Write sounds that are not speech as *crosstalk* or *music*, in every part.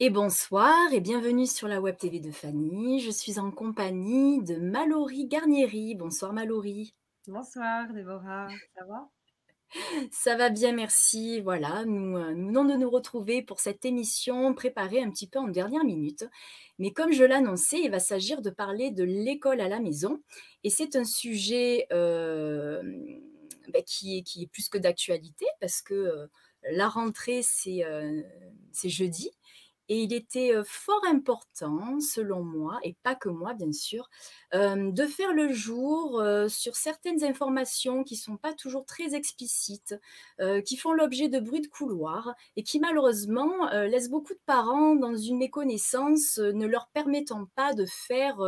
Et bonsoir et bienvenue sur la web TV de Fanny. Je suis en compagnie de Mallory Garnieri. Bonsoir Mallory. Bonsoir Déborah, ça va? Ça va bien, merci. Voilà, nous, euh, nous venons de nous retrouver pour cette émission préparée un petit peu en dernière minute. Mais comme je l'annonçais, il va s'agir de parler de l'école à la maison. Et c'est un sujet euh, bah, qui, est, qui, est, plus que d'actualité parce que euh, la rentrée, c'est euh, jeudi. Et il était fort important, selon moi, et pas que moi bien sûr, de faire le jour sur certaines informations qui ne sont pas toujours très explicites, qui font l'objet de bruits de couloir et qui malheureusement laissent beaucoup de parents dans une méconnaissance, ne leur permettant pas de faire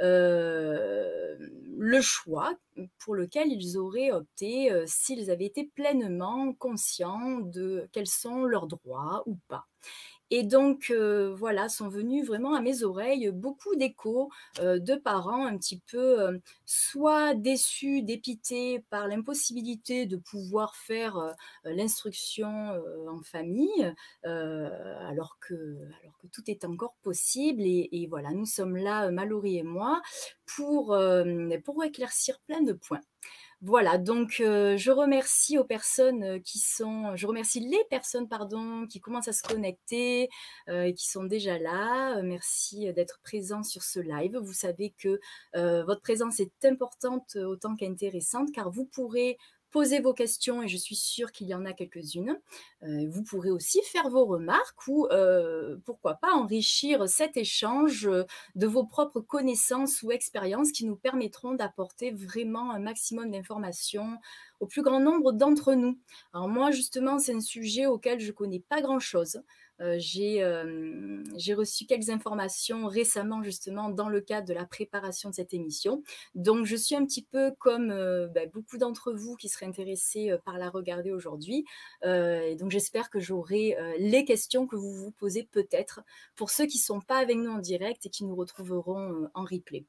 le choix pour lequel ils auraient opté s'ils avaient été pleinement conscients de quels sont leurs droits ou pas. Et donc, euh, voilà, sont venus vraiment à mes oreilles beaucoup d'échos euh, de parents un petit peu euh, soit déçus, dépités par l'impossibilité de pouvoir faire l'instruction en famille, alors, que, tout est encore possible. Et, voilà, nous sommes là, Mallory et moi, pour éclaircir plein de points. Voilà, donc je remercie aux personnes qui sont, je remercie les personnes, pardon, qui commencent à se connecter et qui sont déjà là. merci d'être présents sur ce live. Vous savez que votre présence est importante autant qu'intéressante car vous pourrez Posez vos questions et je suis sûre qu'il y en a quelques-unes. Euh, vous pourrez aussi faire vos remarques ou euh, pourquoi pas enrichir cet échange euh, de vos propres connaissances ou expériences qui nous permettront d'apporter vraiment un maximum d'informations au plus grand nombre d'entre nous. Alors moi justement c'est un sujet auquel je connais pas grand-chose. Euh, euh, j'ai reçu quelques informations récemment justement dans le cadre de la préparation de cette émission. Donc je suis un petit peu comme euh, bah, beaucoup d'entre vous qui seraient intéressés par la regarder aujourd'hui. donc j'espère que j'aurai les questions que vous vous posez peut-être pour ceux qui ne sont pas avec nous en direct et qui nous retrouveront en replay.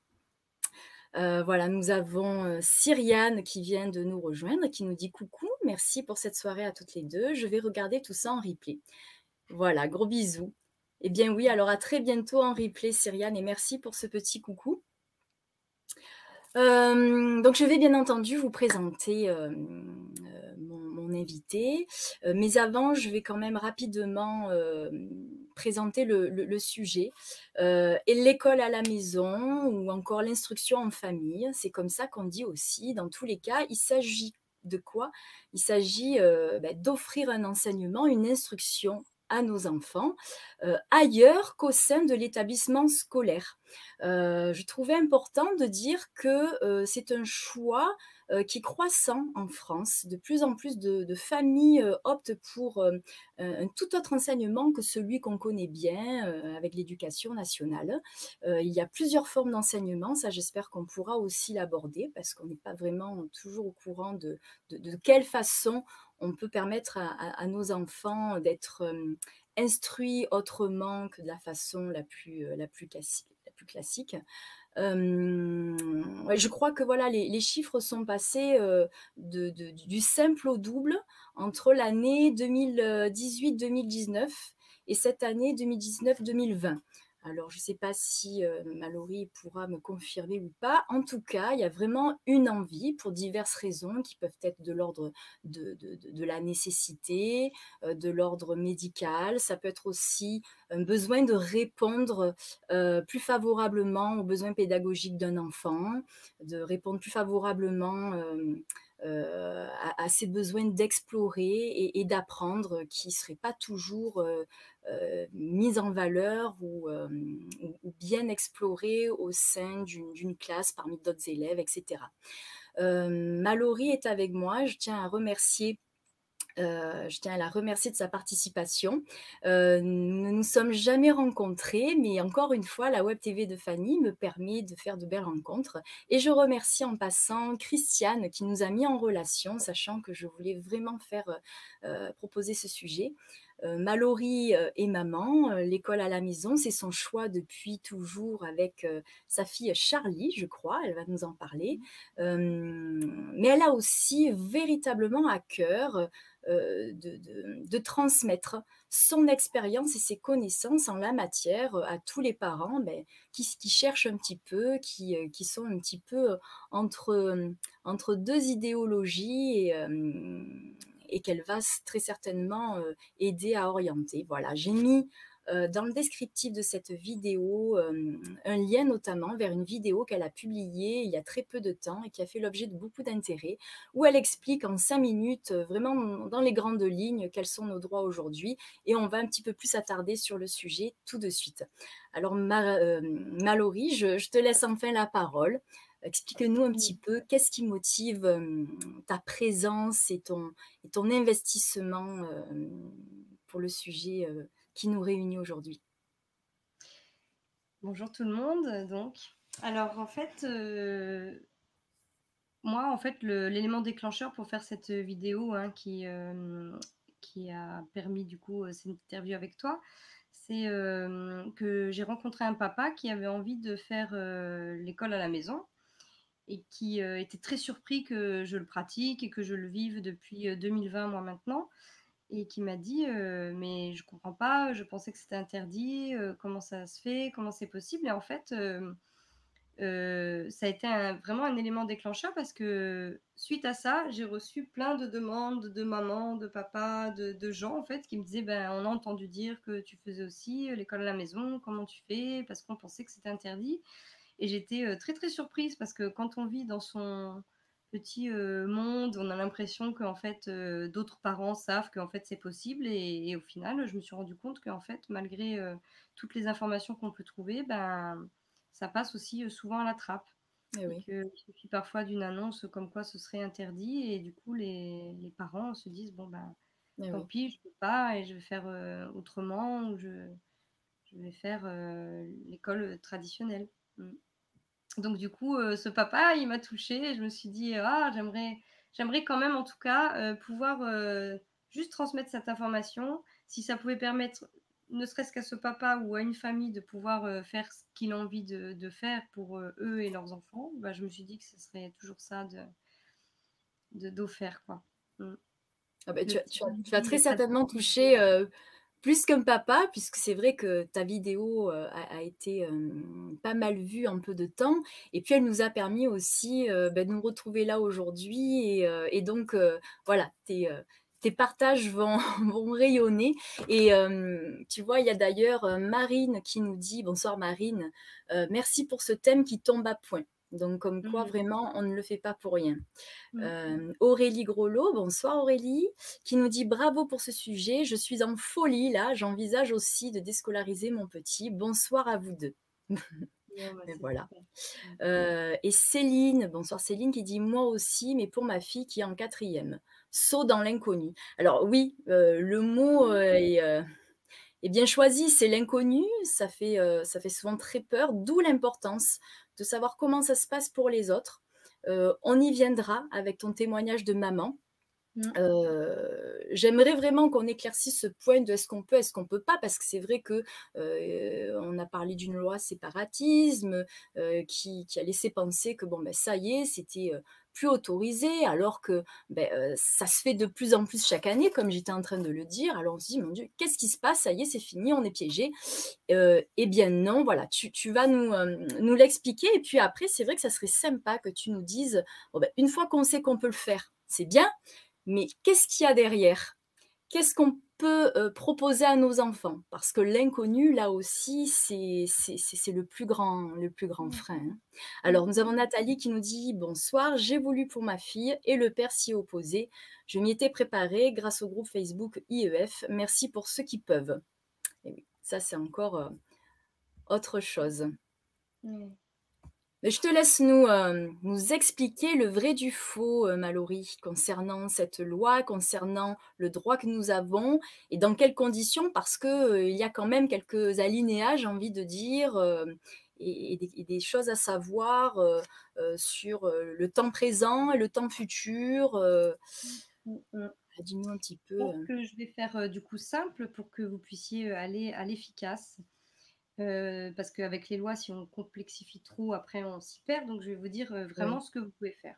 voilà, nous avons Cyriane qui vient de nous rejoindre, qui nous dit coucou, merci pour cette soirée à toutes les deux. Je vais regarder tout ça en replay. Voilà, gros bisous. Eh bien oui, alors à très bientôt en replay, Cyriane, et merci pour ce petit coucou. Euh, donc je vais bien entendu vous présenter euh, euh, mon, invité, mais avant je vais quand même rapidement présenter le, sujet. et l'école à la maison ou encore l'instruction en famille, c'est comme ça qu'on dit aussi. Dans tous les cas, il s'agit de quoi? Il s'agit bah, d'offrir un enseignement, une instruction à nos enfants euh, ailleurs qu'au sein de l'établissement scolaire. Euh, je trouvais important de dire que euh, c'est un choix qui est croissant en France. De plus en plus de, familles optent pour un tout autre enseignement que celui qu'on connaît bien avec l'éducation nationale. il y a plusieurs formes d'enseignement, ça j'espère qu'on pourra aussi l'aborder parce qu'on n'est pas vraiment toujours au courant de, de, quelle façon on peut permettre à, nos enfants d'être instruits autrement que de la façon la plus, la plus classique. Je crois que voilà, les, chiffres sont passés du simple au double entre l'année 2018-2019 et cette année 2019-2020. Alors, je ne sais pas si euh, Mallory pourra me confirmer ou pas. En tout cas, il y a vraiment une envie pour diverses raisons qui peuvent être de l'ordre de, la nécessité, euh, de l'ordre médical. Ça peut être aussi un besoin de répondre euh, plus favorablement aux besoins pédagogiques d'un enfant, de répondre plus favorablement euh, à, ces besoins d'explorer et, d'apprendre qui ne seraient pas toujours euh, euh, mis en valeur ou, bien explorés au sein d'une classe parmi d'autres élèves, etc. Mallory est avec moi. Je tiens à remercier euh, je tiens à la remercier de sa participation. Euh, nous ne nous sommes jamais rencontrés, mais encore une fois, la Web TV de Fanny me permet de faire de belles rencontres. Et je remercie en passant Christiane qui nous a mis en relation, sachant que je voulais vraiment faire euh, proposer ce sujet. Mallory est maman, l'école à la maison, c'est son choix depuis toujours avec sa fille Charlie, je crois, elle va nous en parler. mais elle a aussi véritablement à cœur de, de, de, transmettre son expérience et ses connaissances en la matière à tous les parents ben, qui, qui, cherchent un petit peu, qui, qui, sont un petit peu entre, entre deux idéologies et, et qu'elle va très certainement aider à orienter. Voilà, j'ai mis euh, dans le descriptif de cette vidéo euh, un lien notamment vers une vidéo qu'elle a publiée il y a très peu de temps et qui a fait l'objet de beaucoup d'intérêt, où elle explique en cinq minutes, euh, vraiment dans les grandes lignes, quels sont nos droits aujourd'hui. Et on va un petit peu plus s'attarder sur le sujet tout de suite. Alors, Mallory, je, te laisse enfin la parole. Explique-nous un petit peu qu'est-ce qui motive ta présence et ton investissement pour le sujet qui nous réunit aujourd'hui. Bonjour tout le monde. Donc, alors en fait, euh, moi en fait l'élément déclencheur pour faire cette vidéo hein, qui euh, qui a permis du coup euh, cette interview avec toi, c'est que j'ai rencontré un papa qui avait envie de faire l'école à la maison et qui était très surpris que je le pratique et que je le vive depuis 2020 moi maintenant et qui m'a dit mais je comprends pas, je pensais que c'était interdit, comment ça se fait, comment c'est possible? Et en fait ça a été vraiment un élément déclencheur parce que suite à ça, j'ai reçu plein de demandes de mamans, de papas, de, gens en fait qui me disaient ben, on a entendu dire que tu faisais aussi l'école à la maison, comment tu fais? Parce qu'on pensait que c'était interdit. Et j'étais très très surprise parce que quand on vit dans son, petit monde, on a l'impression qu'en fait d'autres parents savent qu'en fait c'est possible et, au final je me suis rendu compte qu'en fait malgré toutes les informations qu'on peut trouver, ben ça passe aussi souvent à la trappe. Et eh il suffit parfois d'une annonce comme quoi ce serait interdit et du coup les, les parents se disent bon ben eh tant pis je peux pas et je vais faire autrement ou je, je vais faire l'école traditionnelle. Mmh. Donc du coup, euh, ce papa, il m'a touchée et je me suis dit, ah, j'aimerais, j'aimerais quand même en tout cas euh, pouvoir euh, juste transmettre cette information. Si ça pouvait permettre, ne serait-ce qu'à ce papa ou à une famille de pouvoir faire ce qu'il a envie de, faire pour eux et leurs enfants, bah, je me suis dit que ce serait toujours ça de, d'offert. Quoi. Mm. Ah bah, tu, tu, as très certainement touché plus qu'un papa, puisque c'est vrai que ta vidéo euh, a, été pas mal vue un peu de temps, et puis elle nous a permis aussi ben, de nous retrouver là aujourd'hui, et, donc voilà, tes, partages vont, *laughs* rayonner. Et tu vois, il y a d'ailleurs Marine qui nous dit, bonsoir Marine, merci pour ce thème qui tombe à point. Donc, comme quoi, mmh vraiment, on ne le fait pas pour rien. Mmh. Aurélie Grolot, bonsoir Aurélie, qui nous dit bravo pour ce sujet. Je suis en folie là. J'envisage aussi de déscolariser mon petit. Bonsoir à vous deux. Bah, *laughs* voilà. Mmh. et Céline, bonsoir Céline, qui dit moi aussi, mais pour ma fille qui est en quatrième. Saut dans l'inconnu. Alors oui, le mot est bien choisi, c'est l'inconnu, ça fait, ça fait souvent très peur, d'où l'importance de savoir comment ça se passe pour les autres. Euh, on y viendra avec ton témoignage de maman. Mmh. Euh, j'aimerais vraiment qu'on éclaircisse ce point de est-ce qu'on peut, est-ce qu'on peut pas, parce que c'est vrai que euh, on a parlé d'une loi séparatisme qui, qui, a laissé penser que bon ben ça y est, c'était plus autorisé, alors que ben, ça se fait de plus en plus chaque année, comme j'étais en train de le dire. Alors on se dit, mon Dieu, qu'est-ce qui se passe? Ça y est, c'est fini, on est piégé. Eh bien non, voilà, tu, vas nous, nous l'expliquer. Et puis après, c'est vrai que ça serait sympa que tu nous dises, ben, une fois qu'on sait qu'on peut le faire, c'est bien, mais qu'est-ce qu'il y a derrière? Qu'est-ce qu'on proposer à nos enfants parce que l'inconnu là aussi c'est le plus grand le plus grand mmh. frein. Hein. Alors nous avons Nathalie qui nous dit bonsoir j'ai voulu pour ma fille et le père s'y opposait. Je m'y étais préparée grâce au groupe Facebook IEF. Merci pour ceux qui peuvent. Et oui, ça c'est encore autre chose. Mmh je te laisse nous, euh, nous expliquer le vrai du faux, euh, Mallory, concernant cette loi, concernant le droit que nous avons et dans quelles conditions, parce qu'il euh, il y a quand même quelques alinéas, j'ai envie de dire, et, des, choses à savoir sur le temps présent et le temps futur. Mmh, mmh. Dis-nous un petit peu. que je vais faire du coup simple pour que vous puissiez aller à l'efficace. Euh, parce qu'avec les lois, si on complexifie trop, après on s'y perd. Donc je vais vous dire euh, vraiment ce que vous pouvez faire.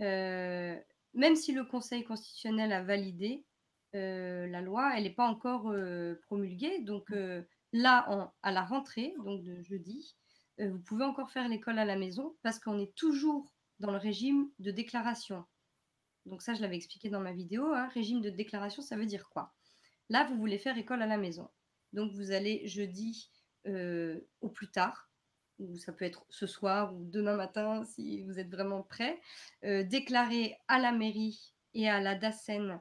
Euh, même si le Conseil constitutionnel a validé la loi, elle n'est pas encore promulguée. Donc là, à la rentrée, donc de jeudi, vous pouvez encore faire l'école à la maison parce qu'on est toujours dans le régime de déclaration. Donc ça, je l'avais expliqué dans ma vidéo. Hein. Régime de déclaration, ça veut dire quoi? Là, vous voulez faire école à la maison. Donc vous allez jeudi au plus tard, ou ça peut être ce soir ou demain matin si vous êtes vraiment prêt, déclarer à la mairie et à la DACEN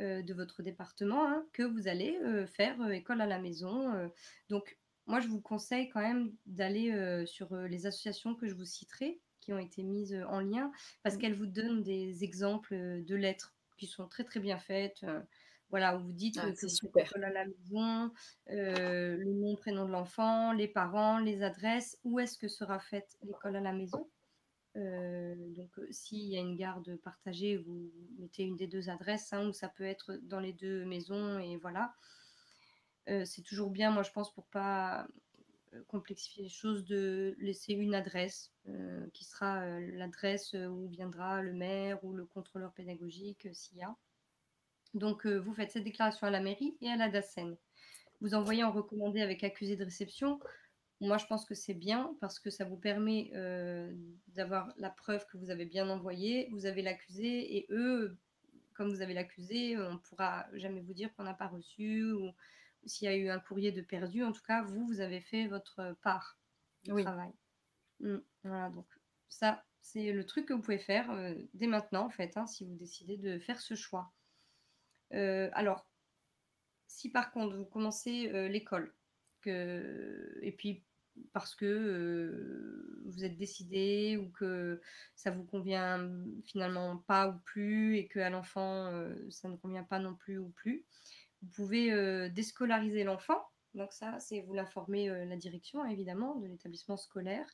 de votre département hein, que vous allez faire école à la maison. donc moi, je vous conseille quand même d'aller sur les associations que je vous citerai, qui ont été mises en lien, parce mmh. qu'elles vous donnent des exemples de lettres qui sont très très bien faites. Voilà, où vous dites ah, que vous école à la maison, le nom, prénom de l'enfant, les parents, les adresses, où est-ce que sera faite l'école à la maison? donc, s'il y a une garde partagée, vous mettez une des deux adresses, hein, ou ça peut être dans les deux maisons, et voilà. c'est toujours bien, moi, je pense, pour pas complexifier les choses, de laisser une adresse qui sera l'adresse où viendra le maire ou le contrôleur pédagogique s'il y a. Donc, vous faites cette déclaration à la mairie et à la DACEN. Vous envoyez en recommandé avec accusé de réception. Moi, je pense que c'est bien parce que ça vous permet d'avoir la preuve que vous avez bien envoyé. Vous avez l'accusé et eux, comme vous avez l'accusé, on ne pourra jamais vous dire qu'on n'a pas reçu ou s'il y a eu un courrier de perdu. En tout cas, vous, vous avez fait votre part du travail. Mmh, voilà, donc ça, c'est le truc que vous pouvez faire dès maintenant, en fait, hein, si vous décidez de faire ce choix. Euh, alors, si par contre vous commencez euh, l'école, et puis parce que euh, vous êtes décidé ou que ça vous convient finalement pas ou plus et que à l'enfant ça ne convient pas non plus ou plus, vous pouvez déscolariser l'enfant. Donc ça, c'est vous l'informer la direction évidemment de l'établissement scolaire.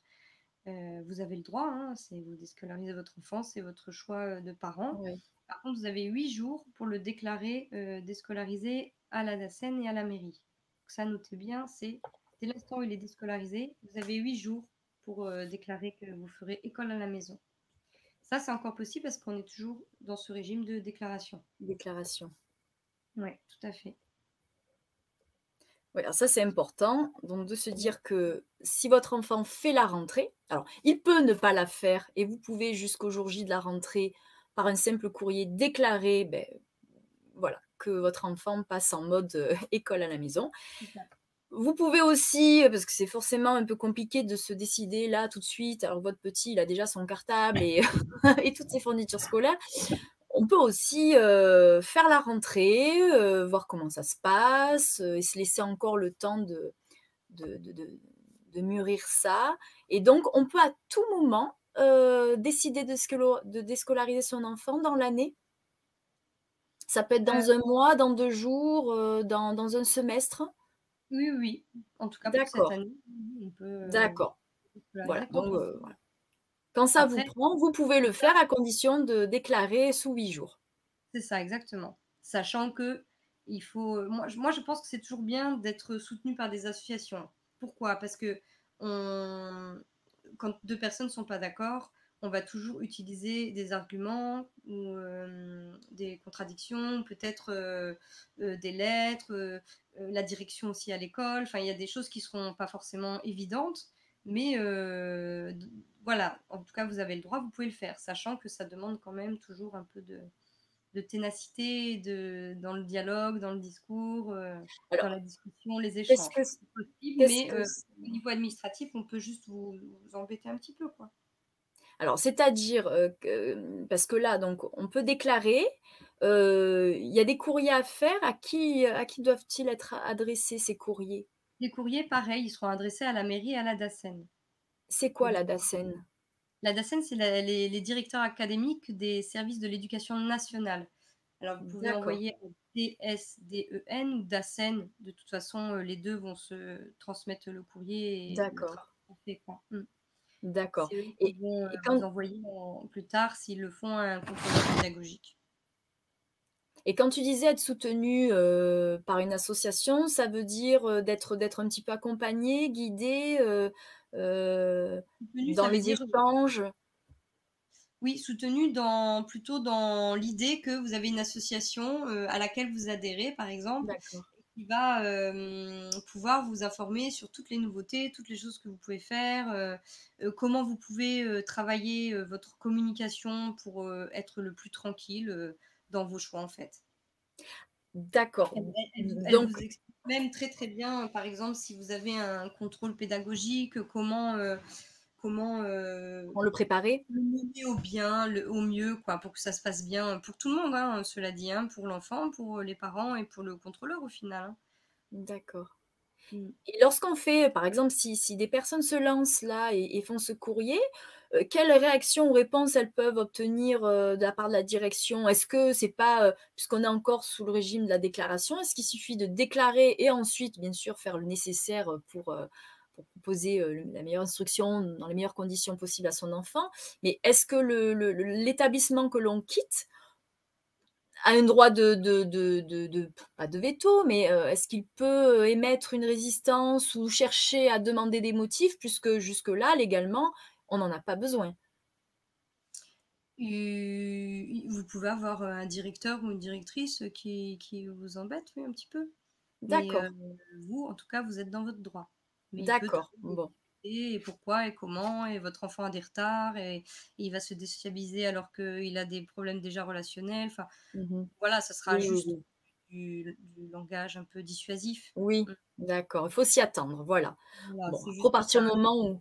vous avez le droit, hein, c'est vous déscolariser votre enfant, c'est votre choix de parent. Par contre, vous avez huit jours pour le déclarer euh, déscolarisé à la DACEN et à la mairie. ça, notez bien, c'est dès l'instant où il est déscolarisé, vous avez huit jours pour euh, déclarer que vous ferez école à la maison. Ça, c'est encore possible parce qu'on est toujours dans ce régime de déclaration. Déclaration. Oui, tout à fait. Oui, ça c'est important, donc de se dire que si votre enfant fait la rentrée, alors il peut ne pas la faire et vous pouvez jusqu'au jour J de la rentrée par un simple courrier déclaré ben, voilà, que votre enfant passe en mode euh, *laughs* école à la maison. Vous pouvez aussi, parce que c'est forcément un peu compliqué de se décider là tout de suite, alors votre petit, il a déjà son cartable et, *laughs* et toutes ses fournitures scolaires. On peut aussi euh, faire la rentrée, euh, voir comment ça se passe et se laisser encore le temps de, de, de, mûrir ça. Et donc, on peut à tout moment euh, décider de, de, déscolariser son enfant dans l'année Ça peut être dans un mois, dans deux jours, euh, dans, dans, un semestre Oui, oui. En tout cas, pour cette année, euh, D'accord. Voilà. Quand ça vous prend, vous pouvez le faire à condition de déclarer sous huit jours. C'est ça, exactement. Sachant que il faut. Moi, moi je pense que c'est toujours bien d'être soutenu par des associations. Pourquoi? Parce que on, quand deux personnes ne sont pas d'accord, on va toujours utiliser des arguments ou euh, des contradictions, peut-être euh, euh, des lettres, la direction aussi à l'école. Enfin, il y a des choses qui ne seront pas forcément évidentes, mais voilà, en tout cas, vous avez le droit, vous pouvez le faire, sachant que ça demande quand même toujours un peu de, de ténacité de, dans le dialogue, dans le discours, euh, dans la discussion, les échanges. Que, c'est possible, mais euh, au niveau administratif, on peut juste vous, embêter un petit peu. Quoi. Alors, c'est-à-dire, euh, que, parce que là, donc, on peut déclarer, il y a des courriers à faire, à qui, à qui doivent-ils être adressés ces courriers? Les courriers, pareil, ils seront adressés à la mairie et à la DACEN. C'est quoi la DACEN la DACEN, c'est les, directeurs académiques des services de l'éducation nationale. Alors, vous pouvez envoyer DSDEN ou DACEN. De toute façon, euh, les deux vont se transmettre le courrier. D'accord. Hmm. D'accord. Et, vont et euh, quand... vous envoyer plus tard s'ils le font à un contrôleur pédagogique. Et quand tu disais être soutenu euh, par une association, ça veut dire d'être d'être un petit peu accompagné, guidé, euh, dans les échanges. Oui, soutenu dans plutôt dans l'idée que vous avez une association, à laquelle vous adhérez, par exemple qui va, pouvoir vous informer sur toutes les nouveautés, toutes les choses que vous pouvez faire, comment vous pouvez, travailler, votre communication pour, être le plus tranquille, dans vos choix, en fait. D'accord, Elle elle elle donc vous explique même très, très bien, par exemple, si vous avez un contrôle pédagogique, comment, heu, comment, heu, Pour le préparer? le mener au bien, le au mieux, quoi, pour que ça se passe bien, pour tout le monde, hein, cela dit, hein, pour l'enfant, pour, les parents et pour le contrôleur, au final, hein. D'accord. Mmh. Et lorsqu'on fait, par exemple, si si des personnes se lancent là et et font ce courrier, heu, quelle réaction ou réponse elles peuvent obtenir, heu, de la part de la direction? Est-ce que c'est pas, heu, puisqu'on est encore sous le régime de la déclaration, est-ce qu'il suffit de déclarer et ensuite, bien sûr, faire le nécessaire, pour, heu, pour proposer, la meilleure instruction dans les meilleures conditions possibles à son enfant? Mais est-ce que l'établissement que l'on quitte a un droit de de de de pas de veto, mais, est-ce qu'il peut, émettre une résistance ou chercher à demander des motifs puisque jusque-là, légalement, on n'en a pas besoin? Et vous pouvez avoir, un directeur ou une directrice, qui qui vous embête, oui, un petit peu. D'accord. vous, en tout cas, vous êtes dans votre droit. D'accord, bon. et pourquoi et comment et votre enfant a des retards et il va se désocialiser alors qu'il a des problèmes déjà relationnels, enfin, Mmh mh. voilà, ça sera Oui, juste oui. du du langage un peu dissuasif. Oui, Mmh. d'accord, il faut s'y attendre, voilà. Voilà, Bon, à partir du moment où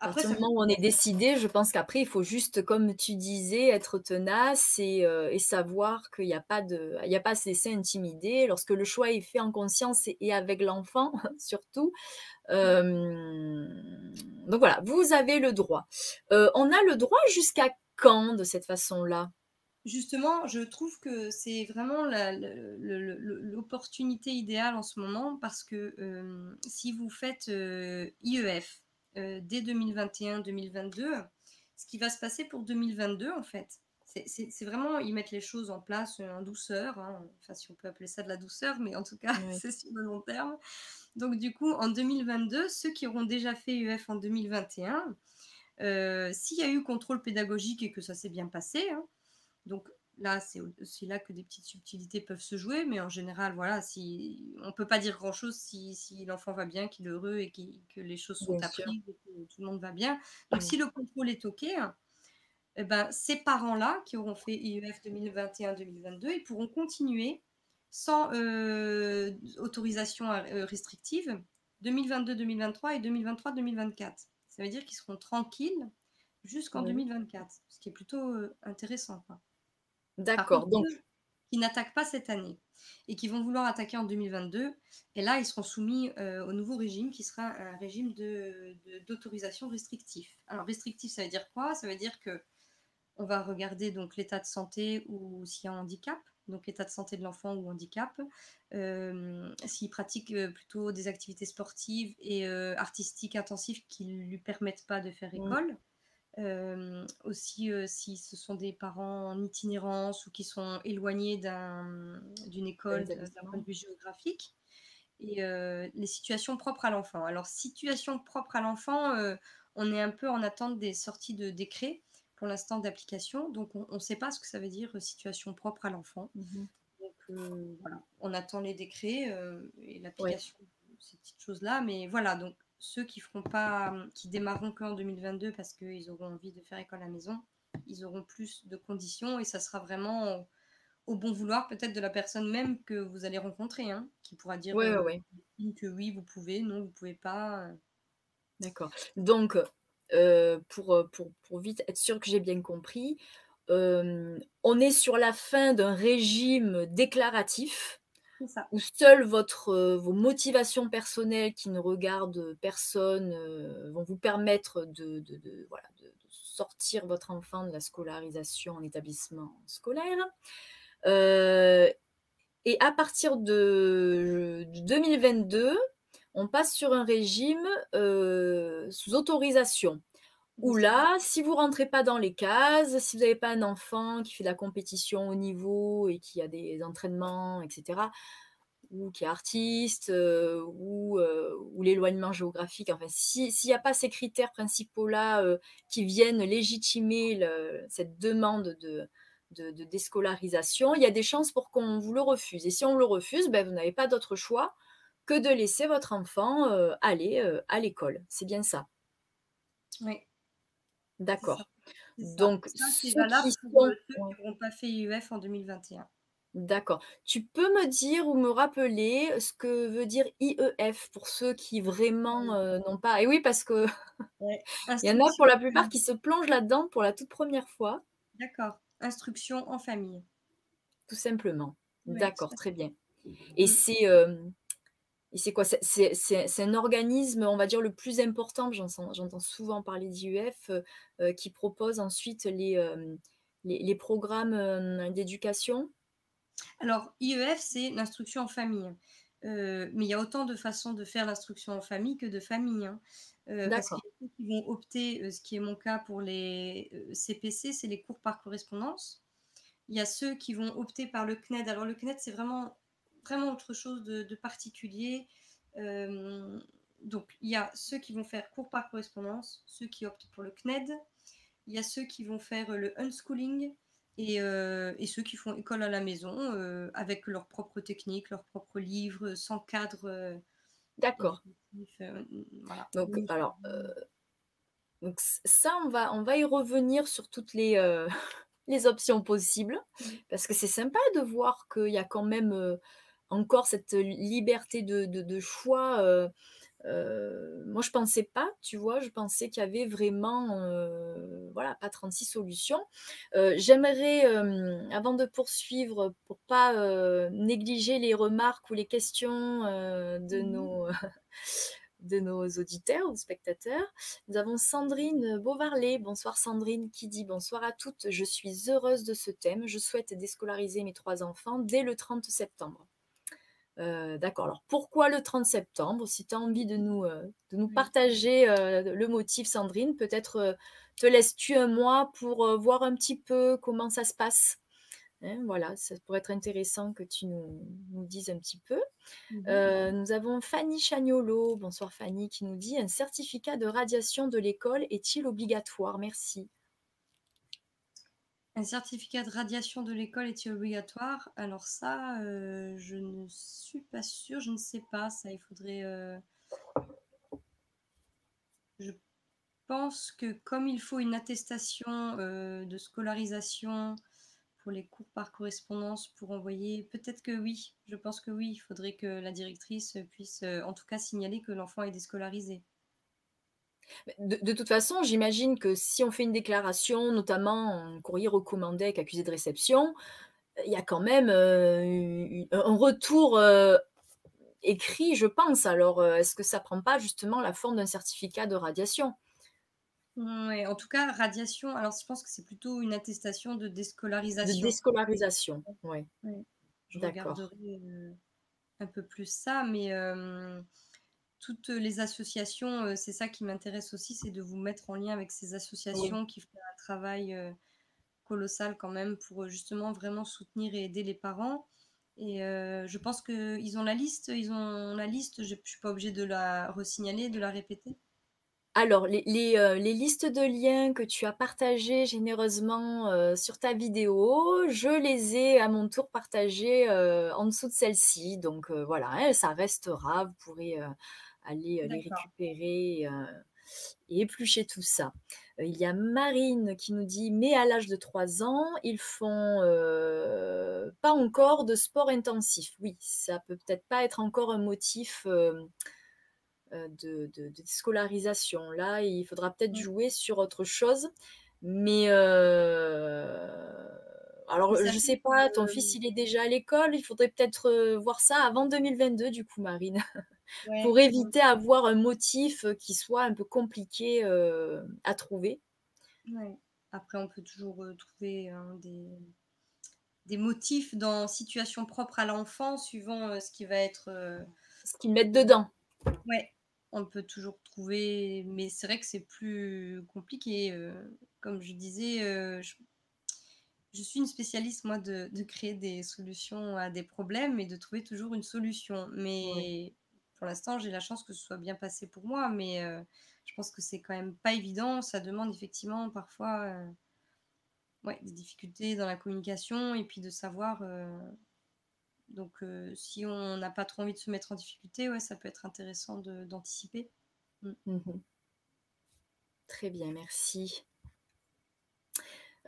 à partir du moment où on est décidé, je pense qu'après, il faut juste, comme tu disais, être tenace et et savoir qu'il y a pas de il y a pas à se laisser intimider. Lorsque le choix est fait en conscience et et avec l'enfant *laughs* surtout, hem, donc voilà, vous avez le droit. Heu, on a le droit jusqu'à quand de cette façon-là? Justement, je trouve que c'est vraiment l'opportunité idéale en ce moment parce que, si vous faites, IEF, heu, dès 2021-2022, ce qui va se passer pour 2022 en fait, c'est vraiment ils mettent les choses en place, en douceur, hein, enfin si on peut appeler ça de la douceur, mais en tout cas Oui. *laughs* c'est sur le long terme. Donc du coup, en 2022, ceux qui auront déjà fait IEF en 2021, heu, s'il y a eu contrôle pédagogique et que ça s'est bien passé, hein, donc là, c'est au c'est là que des petites subtilités peuvent se jouer, mais en général, voilà, si on peut pas dire grand-chose si si l'enfant va bien, qu'il est heureux et que les choses sont Bien apprises et que tout le monde va bien. Donc Mmh. si le contrôle est OK, et ben, ces parents-là qui auront fait IEF 2021-2022, ils pourront continuer sans, heu, autorisation heu, restrictive 2022-2023 et 2023-2024. Ça veut dire qu'ils seront tranquilles jusqu'en Oui. 2024, ce qui est plutôt, heu, intéressant, quoi. D'accord, donc qui n'attaquent pas cette année et qui vont vouloir attaquer en 2022 et là, ils seront soumis, heu, au nouveau régime qui sera un régime de de d'autorisation restrictif. Alors restrictif, ça veut dire quoi? Ça veut dire qu'on va regarder donc l'état de santé ou s'il y a un handicap, donc l'état de santé de l'enfant ou handicap, hem, s'il pratique, heu, plutôt des activités sportives et artistiques intensives qui lui permettent pas de faire Mmh. Aussi, si ce sont des parents en itinérance ou qui sont éloignés d'un, d'une Un école d'un point de vue géographique et les situations propres à l'enfant. Alors situation propre à l'enfant, on est un peu en attente des sorties de décrets, pour l'instant d'application, donc on on sait pas ce que ça veut dire, situation propre à l'enfant. Mmh mh. Donc voilà, on attend les décrets, et Ouais. l'application de ces petites choses-là, mais voilà, donc ceux qui feront pas, qui démarreront qu'en 2022 parce qu'ils auront envie de faire école à la maison, ils auront plus de conditions et ça sera vraiment au au bon vouloir peut-être de la personne même que vous allez rencontrer, hein, qui pourra dire, Ouais, ouais. que oui, vous pouvez, non, vous pouvez pas, heu. D'accord. Donc, heu, pour, heu, pour pour vite être sûr que j'ai bien compris, on est sur la fin d'un régime déclaratif ça. où seule votre, heu, vos motivations personnelles qui ne regardent personne, heu, vont vous permettre de sortir votre enfant de la scolarisation en établissement scolaire. Heu et à partir de de 2022, on passe sur un régime, sous autorisation. Ça. là, si vous rentrez pas dans les cases, si vous avez pas un enfant qui fait de la compétition haut niveau et qui a des entraînements et cetera ou qui est artiste, ou, ou l'éloignement géographique. Enfin, s'il n'y a pas ces critères principaux-là qui viennent légitimer cette demande de, de, déscolarisation, il y a des chances pour qu'on vous le refuse. Et si on le refuse, ben, vous n'avez pas d'autre choix que de laisser votre enfant aller à l'école. C'est bien ça. Oui. D'accord. Donc, c'est valable pour ceux qui n'auront pas fait IEF en 2021. D'accord. Tu peux me dire ou me rappeler ce que veut dire IEF pour ceux qui vraiment n'ont pas? Et oui, parce que *laughs* il y en a pour la plupart qui se plongent là-dedans pour la toute première fois. D'accord. Instruction en famille. Tout simplement. D'accord, très bien. Et c'est et c'est quoi C'est un organisme, on va dire, le plus important, j'entends souvent parler d'IEF, qui propose ensuite les, les, programmes d'éducation? Alors, IEF, c'est l'instruction en famille. mais il y a autant de façons de faire l'instruction en famille que de famille. Hein. parce qu'il y a ceux qui vont opter, ce qui est mon cas pour les CPC, c'est les cours par correspondance. Il y a ceux qui vont opter par le CNED. Alors le CNED, c'est vraiment vraiment autre chose de, particulier. Euh, donc, il y a ceux qui vont faire cours par correspondance, ceux qui optent pour le CNED, il y a ceux qui vont faire le unschooling et, euh, et ceux qui font école à la maison euh, avec leurs propres techniques, leurs propres livres, sans cadre. D'accord. Donc, alors, donc ça, on va, on va y revenir sur toutes les, *laughs* les options possibles, parce que c'est sympa de voir qu'il y a quand même encore cette liberté de, choix. moi, je pensais pas, tu vois, je pensais qu'il y avait vraiment, voilà, pas 36 solutions. J'aimerais, avant de poursuivre, pour pas négliger les remarques ou les questions de mmh nos *laughs* de nos auditeurs ou spectateurs. Nous avons Sandrine Beauvarlet. Bonsoir Sandrine qui dit bonsoir à toutes. Je suis heureuse de ce thème. Je souhaite déscolariser mes trois enfants dès le 30 septembre. Euh, d'accord. Alors pourquoi le 30 septembre Si tu as envie de nous, euh, de nous partager euh, le motif, Sandrine, peut-être te laisses-tu un mois pour voir un petit peu comment ça se passe hein, Voilà, ça pourrait être intéressant que tu nous, dises un petit peu. Mmh nous avons Fanny Chagnolo. Bonsoir Fanny, qui nous dit Un certificat de radiation de l'école est-il obligatoire? Merci. Un certificat de radiation de l'école est-il obligatoire Alors ça, euh, je ne suis pas sûre, je ne sais pas. Ça, il faudrait. Euh, je pense que comme il faut une attestation euh, de scolarisation pour les cours par correspondance pour envoyer, peut-être que oui. Je pense que oui. Il faudrait que la directrice puisse, en tout cas, signaler que l'enfant est déscolarisé. De, toute façon, j'imagine que si on fait une déclaration, notamment un courrier recommandé avec accusé de réception, il y a quand même euh, un retour euh, écrit, je pense. Alors, euh, est-ce que ça prend pas justement la forme d'un certificat de radiation? Oui, en tout cas, radiation, alors je pense que c'est plutôt une attestation de déscolarisation. De déscolarisation, oui. Je regarderai un peu plus ça, mais toutes les associations, euh, c'est ça qui m'intéresse aussi, c'est de vous mettre en lien avec ces associations qui font un travail euh, colossal quand même pour euh, justement vraiment soutenir et aider les parents. Et je pense qu'ils ont la liste, ils ont la liste, je ne suis pas obligée de la resignaler, de la répéter. Alors, les, les, listes de liens que tu as partagées généreusement sur ta vidéo, je les ai à mon tour partagées en dessous de celle-ci. Donc voilà, hein, ça restera. Vous pourrez aller les récupérer et éplucher tout ça. il y a Marine qui nous dit Mais à l'âge de 3 ans, ils font pas encore de sport intensif. Oui, ça peut peut-être pas être encore un motif. De, scolarisation. Là, il faudra peut-être mmh. jouer sur autre chose. Mais alors, je ne sais pas, ton fils, il est déjà à l'école. Il faudrait peut-être voir ça avant 2022, du coup, Marine. *laughs* pour éviter d'avoir un motif qui soit un peu compliqué à trouver. Après, on peut toujours trouver hein, des, des, motifs dans situation propre à l'enfant, suivant ce qui va être. Ce qu'ils mettent dedans. Ouais, on peut toujours trouver, mais c'est vrai que c'est plus compliqué. comme je disais, je suis une spécialiste, moi, de, de, créer des solutions à des problèmes et de trouver toujours une solution. Mais pour l'instant, j'ai la chance que ce soit bien passé pour moi, mais euh, je pense que c'est quand même pas évident. Ça demande effectivement parfois euh, des difficultés dans la communication et puis de savoir. Euh, donc, si on n'a pas trop envie de se mettre en difficulté, ouais, ça peut être intéressant d'anticiper. Mm. Mmh Très bien, merci.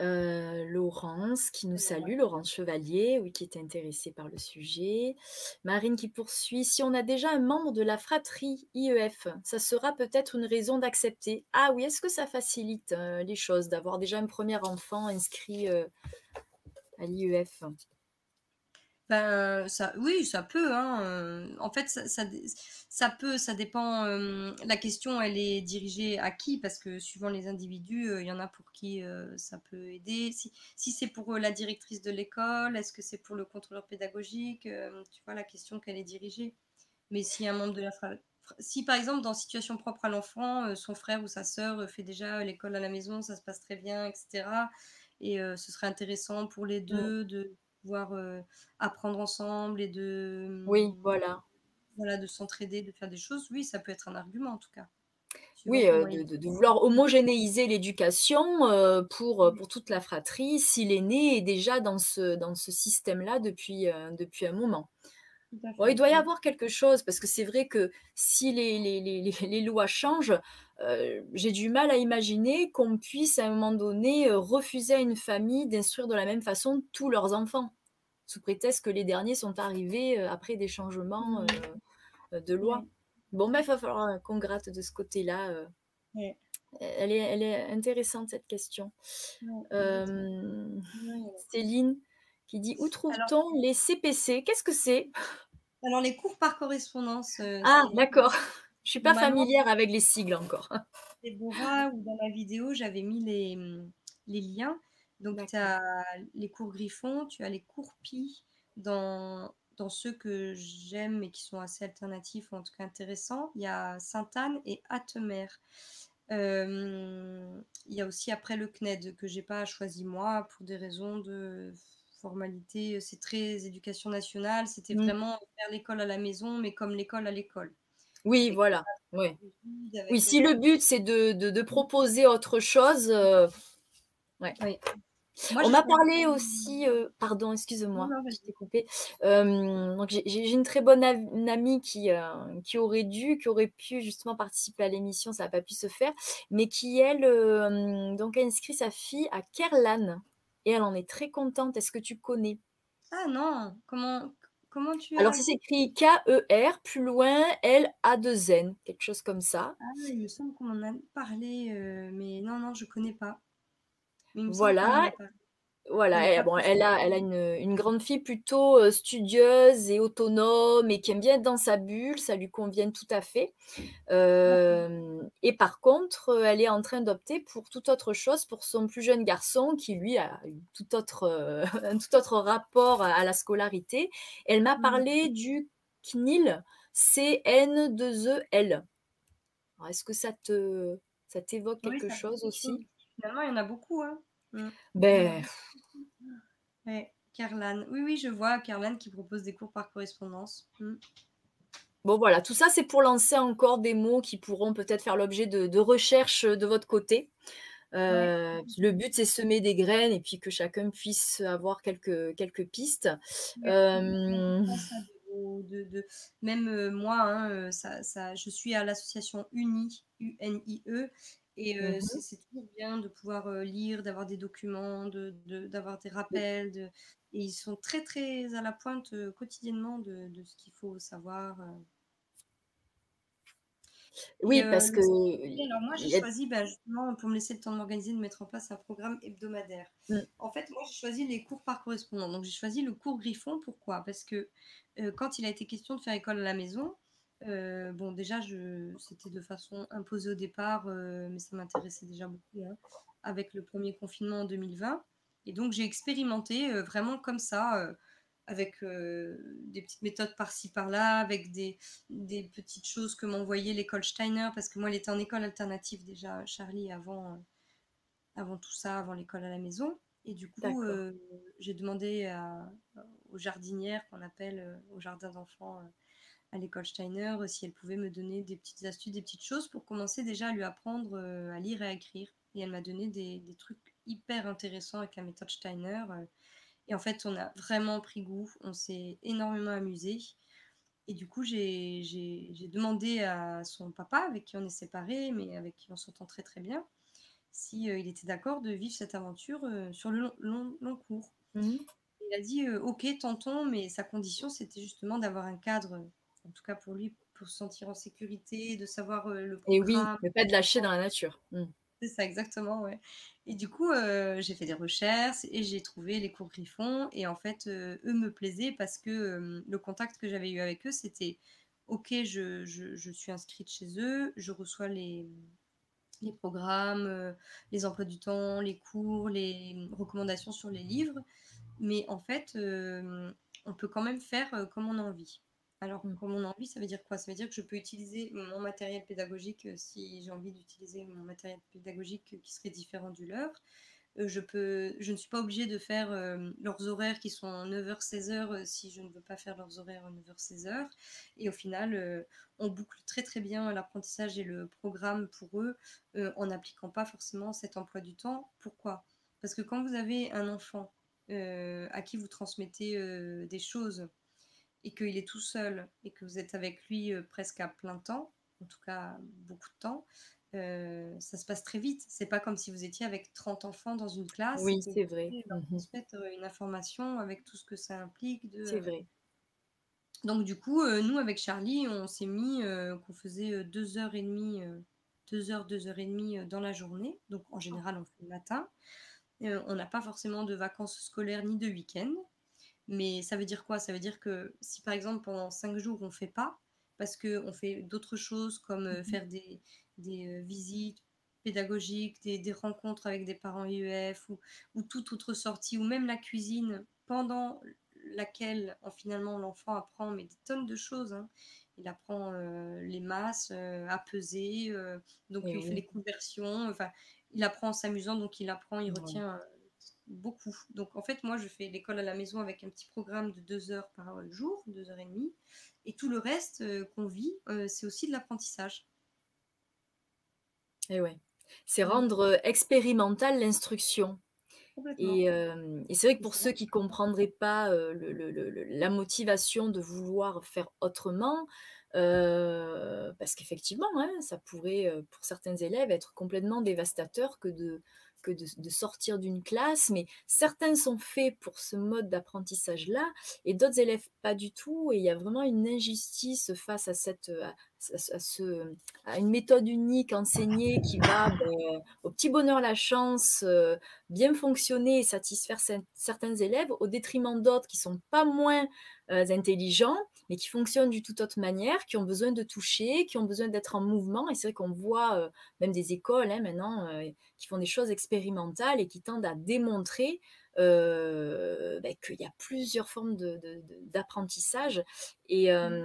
Euh, Laurence qui nous salue, Laurence Chevalier, oui, qui est intéressée par le sujet. Marine qui poursuit. Si on a déjà un membre de la fratrie IEF, ça sera peut-être une raison d'accepter. Ah oui, est-ce que ça facilite euh, les choses d'avoir déjà un premier enfant inscrit euh, à l'IEF ben, ça, oui, ça peut. Hein, euh, en fait, ça, ça, peut, ça dépend. Euh, la question, elle est dirigée à qui? Parce que suivant les individus, euh, il y en a pour qui ça peut aider. Si, si c'est pour la directrice de l'école, est-ce que c'est pour le contrôleur pédagogique? Tu vois la question qu'elle est dirigée. Mais si un membre de la si par exemple dans situation propre à l'enfant, son frère ou sa sœur fait déjà l'école à la maison, ça se passe très bien, etc. Et ce serait intéressant pour les mmh. deux de pouvoir apprendre ensemble et de oui voilà. voilà de s'entraider de faire des choses oui ça peut être un argument en tout cas. Oui, de, vouloir homogénéiser l'éducation pour, pour toute la fratrie si l'aîné est déjà dans ce, dans ce système-là depuis, depuis un moment. il doit y avoir quelque chose, parce que c'est vrai que si les, les, les, les lois changent, j'ai du mal à imaginer qu'on puisse à un moment donné refuser à une famille d'instruire de la même façon tous leurs enfants sous prétexte que les derniers sont arrivés euh, après des changements mmh. euh, de loi. Bon, mais il va falloir qu'on gratte de ce côté-là. Elle, est, elle est intéressante, cette question. Céline qui dit Où trouve-t-on les CPC Qu'est-ce que c'est? Alors, les cours par correspondance. Euh, ah, d'accord. Je suis pas familière avec les sigles encore. *laughs* Déborah, ou dans ma vidéo, j'avais mis les, les liens. Donc, tu as les cours Griffon, tu as les cours Pi dans, dans ceux que j'aime et qui sont assez alternatifs ou en tout cas intéressants. Il y a Sainte-Anne et Attemer. Euh, il y a aussi après le CNED que j'ai pas choisi moi pour des raisons de formalité. C'est très éducation nationale. C'était mmh. vraiment faire l'école à la maison, mais comme l'école à l'école. Oui, voilà. Oui. oui, si le but c'est de, de, proposer autre chose. Euh, ouais. Oui. On m'a parlé aussi, euh, pardon, excuse-moi, je t'ai coupé. donc j'ai une très bonne amie qui, euh, qui aurait dû, qui aurait pu justement participer à l'émission, ça n'a pas pu se faire, mais qui elle, donc a inscrit sa fille à Kerlan et elle en est très contente. Est-ce que tu connais? Ah non, comment comment tu Alors c'est écrit K-E-R, plus loin L-A-2-N, quelque chose comme ça. Ah il me semble qu'on en a parlé, euh, mais non non, je connais pas. Voilà. Voilà, elle, bon, elle a, elle a une, une grande fille plutôt studieuse et autonome et qui aime bien être dans sa bulle, ça lui convient tout à fait. et par contre, elle est en train d'opter pour toute autre chose pour son plus jeune garçon qui, lui, a tout autre, *laughs* un tout autre rapport à la scolarité. Elle m'a mmh. parlé du CNIL, C-N-2-E-L. Est-ce que ça te ça t'évoque quelque chose aussi? Finalement, il y en a beaucoup. Hein. Mm. Ben. Ouais, Oui, oui, je vois Carlan qui propose des cours par correspondance. Mm. Bon, voilà, tout ça, c'est pour lancer encore des mots qui pourront peut-être faire l'objet de, recherches de votre côté. Euh, le but, c'est semer des graines et puis que chacun puisse avoir quelques, quelques pistes. Euh, de, même euh, moi, hein, ça, ça, je suis à l'association UNI, U-N-I-E, et mmh c'est toujours bien de pouvoir lire, d'avoir des documents, d'avoir de, des rappels. De... Et ils sont très, très à la pointe quotidiennement de, ce qu'il faut savoir. Oui, parce que. Alors, moi, j'ai choisi, ben, justement, pour me laisser le temps de m'organiser, de mettre en place un programme hebdomadaire. Mmh. En fait, moi, j'ai choisi les cours par correspondant. Donc, j'ai choisi le cours Griffon. Pourquoi? Parce que quand il a été question de faire école à la maison, euh, bon, déjà, je... c'était de façon imposée au départ, euh, mais ça m'intéressait déjà beaucoup hein, avec le premier confinement en 2020. Et donc, j'ai expérimenté euh, vraiment comme ça, avec des petites méthodes par-ci par-là, avec des, des, petites choses que m'envoyait l'école Steiner, parce que moi, elle était en école alternative déjà, Charlie, avant, avant tout ça, avant l'école à la maison. Et du coup, j'ai demandé à aux jardinières qu'on appelle, au jardin d'enfants, à l'école Steiner, si elles pouvaient me donner des petites astuces, des petites choses pour commencer déjà à lui apprendre, heu, à lire et à écrire. Et elle m'a donné des des trucs hyper intéressants avec la méthode Steiner, heu et en fait, on a vraiment pris goût, on s'est énormément amusés et du coup, j'ai demandé à son papa, avec qui on est séparés, mais avec qui on s'entend très, très bien, si, heu, il était d'accord de vivre cette aventure, sur le long long long cours. Mmh mh. Il a dit: «Heu, OK, tentons», mais sa condition, c'était justement d'avoir un cadre, en tout cas pour lui, pour se sentir en sécurité, de savoir, heu, le Et oui, programme. ne pas être lâché dans la nature. Mmh. C'est ça, exactement, ouais et du coup, heu, j'ai fait des recherches et j'ai trouvé les cours Griffon et en fait, heu, eux me plaisaient parce que, le contact que j'avais eu avec eux, c'était: «OK, je je je suis inscrite chez eux, je reçois les, les programmes, les emplois du temps, les cours, les, recommandations sur les livres, mais en fait, on peut quand même faire, comme on a envie». Alors, Mmh. comme on a envie, ça veut dire quoi? Ça veut dire que je peux utiliser mon matériel pédagogique, heu, si j'ai envie d'utiliser mon matériel pédagogique qui serait différent du leur. Heu, je peux je ne suis pas obligée de faire, hem, leurs horaires qui sont 9:00-16:00, heu, si je ne veux pas faire leurs horaires 9:00-16:00 et au final, heu, on boucle très, très bien l'apprentissage et le programme pour eux, heu, en n'appliquant pas forcément cet emploi du temps. Pourquoi? Parce que quand vous avez un enfant, heu, à qui vous transmettez, heu, des choses et qu'il est tout seul et que vous êtes avec lui, heu, presque à plein temps, en tout cas beaucoup de temps, heu, ça se passe très vite. C'est pas comme si vous étiez avec 30 enfants dans une classe Oui, c'est vrai. devez Mmh leur mh. transmettre, heu, une information avec tout ce que ça implique de, C'est vrai. donc du coup, nous avec Charlie, on s'est mis, qu'on faisait, heu, 2 heures et demie, heu, 2 heures, 2 heures et demie, heu, dans la journée. Donc en général, on fait le matin. On n'a pas forcément de vacances scolaires ni de week-end. Mais ça veut dire quoi? Ça veut dire que si par exemple pendant 5 jours on fait pas, parce qu'on fait d'autres choses comme, Mmh heu, mh. faire des des, heu, visites pédagogiques, des des rencontres avec des parents IEF ou ou toute autre sortie ou même la cuisine pendant laquelle, en finalement l'enfant apprend mais des tonnes de choses, hein. Il apprend, heu, les masses, à peser, donc Et il fait oui. les conversions, enfin, il apprend en s'amusant donc il apprend, il retient, beaucoup. Donc en fait, moi, je fais l'école à la maison avec un petit programme de 2 heures par, jour, 2 heures et demie et tout le reste, heu, qu'on vit, heu, c'est aussi de l'apprentissage. Et ouais. C'est Mmh. rendre, heu, expérimentale l'instruction et c'est vrai que pour ceux qui comprendraient pas, heu, le le le le la motivation de vouloir faire autrement, parce qu'effectivement, hein, ça pourrait, pour certains élèves être complètement dévastateur que de que de de sortir d'une classe. Mais certains sont faits pour ce mode d'apprentissage-là et d'autres élèves pas du tout et il y a vraiment une injustice face à cette, heu, à une méthode unique enseignée qui va, beh, au petit bonheur la chance, heu, bien fonctionner et satisfaire cert certains élèves au détriment d'autres qui sont pas moins, heu, intelligents, mais qui fonctionnent d'une toute autre manière, qui ont besoin de toucher, qui ont besoin d'être en mouvement. Et c'est vrai qu'on voit, heu, même des écoles, hein, maintenant, qui font des choses expérimentales et qui tendent à démontrer, heu, beh, qu'il y a plusieurs formes d'apprentissage et Mmh.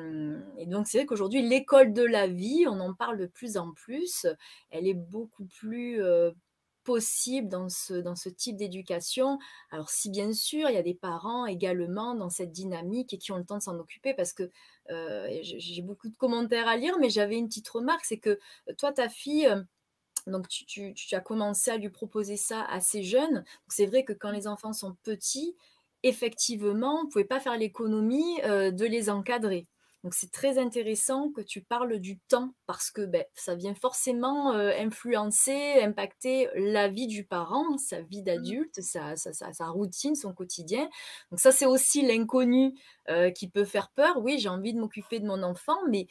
et donc c'est vrai qu'aujourd'hui l'école de la vie, on en parle de plus en plus, elle est beaucoup plus, possible dans ce dans ce type d'éducation. Alors si bien sûr, il y a des parents également dans cette dynamique et qui ont le temps de s'en occuper parce que, j'ai beaucoup de commentaires à lire, mais j'avais une petite remarque, c'est que, toi ta fille, donc tu tu tu as commencé à lui proposer ça assez jeune. C'est vrai que quand les enfants sont petits, effectivement, vous pouvez pas faire l'économie, heu, de les encadrer. Donc c'est très intéressant que tu parles du temps parce que, beh, ça vient forcément, heu, influencer, impacter la vie du parent, sa vie Mmh. d'adulte, sa sa sa sa routine, son quotidien. Donc ça, c'est aussi l'inconnu, heu, qui peut faire peur. Oui, j'ai envie de m'occuper de mon enfant, mais,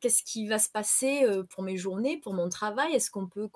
qu'est-ce qui va se passer, pour mes journées, pour mon travail? Est-ce qu'on peut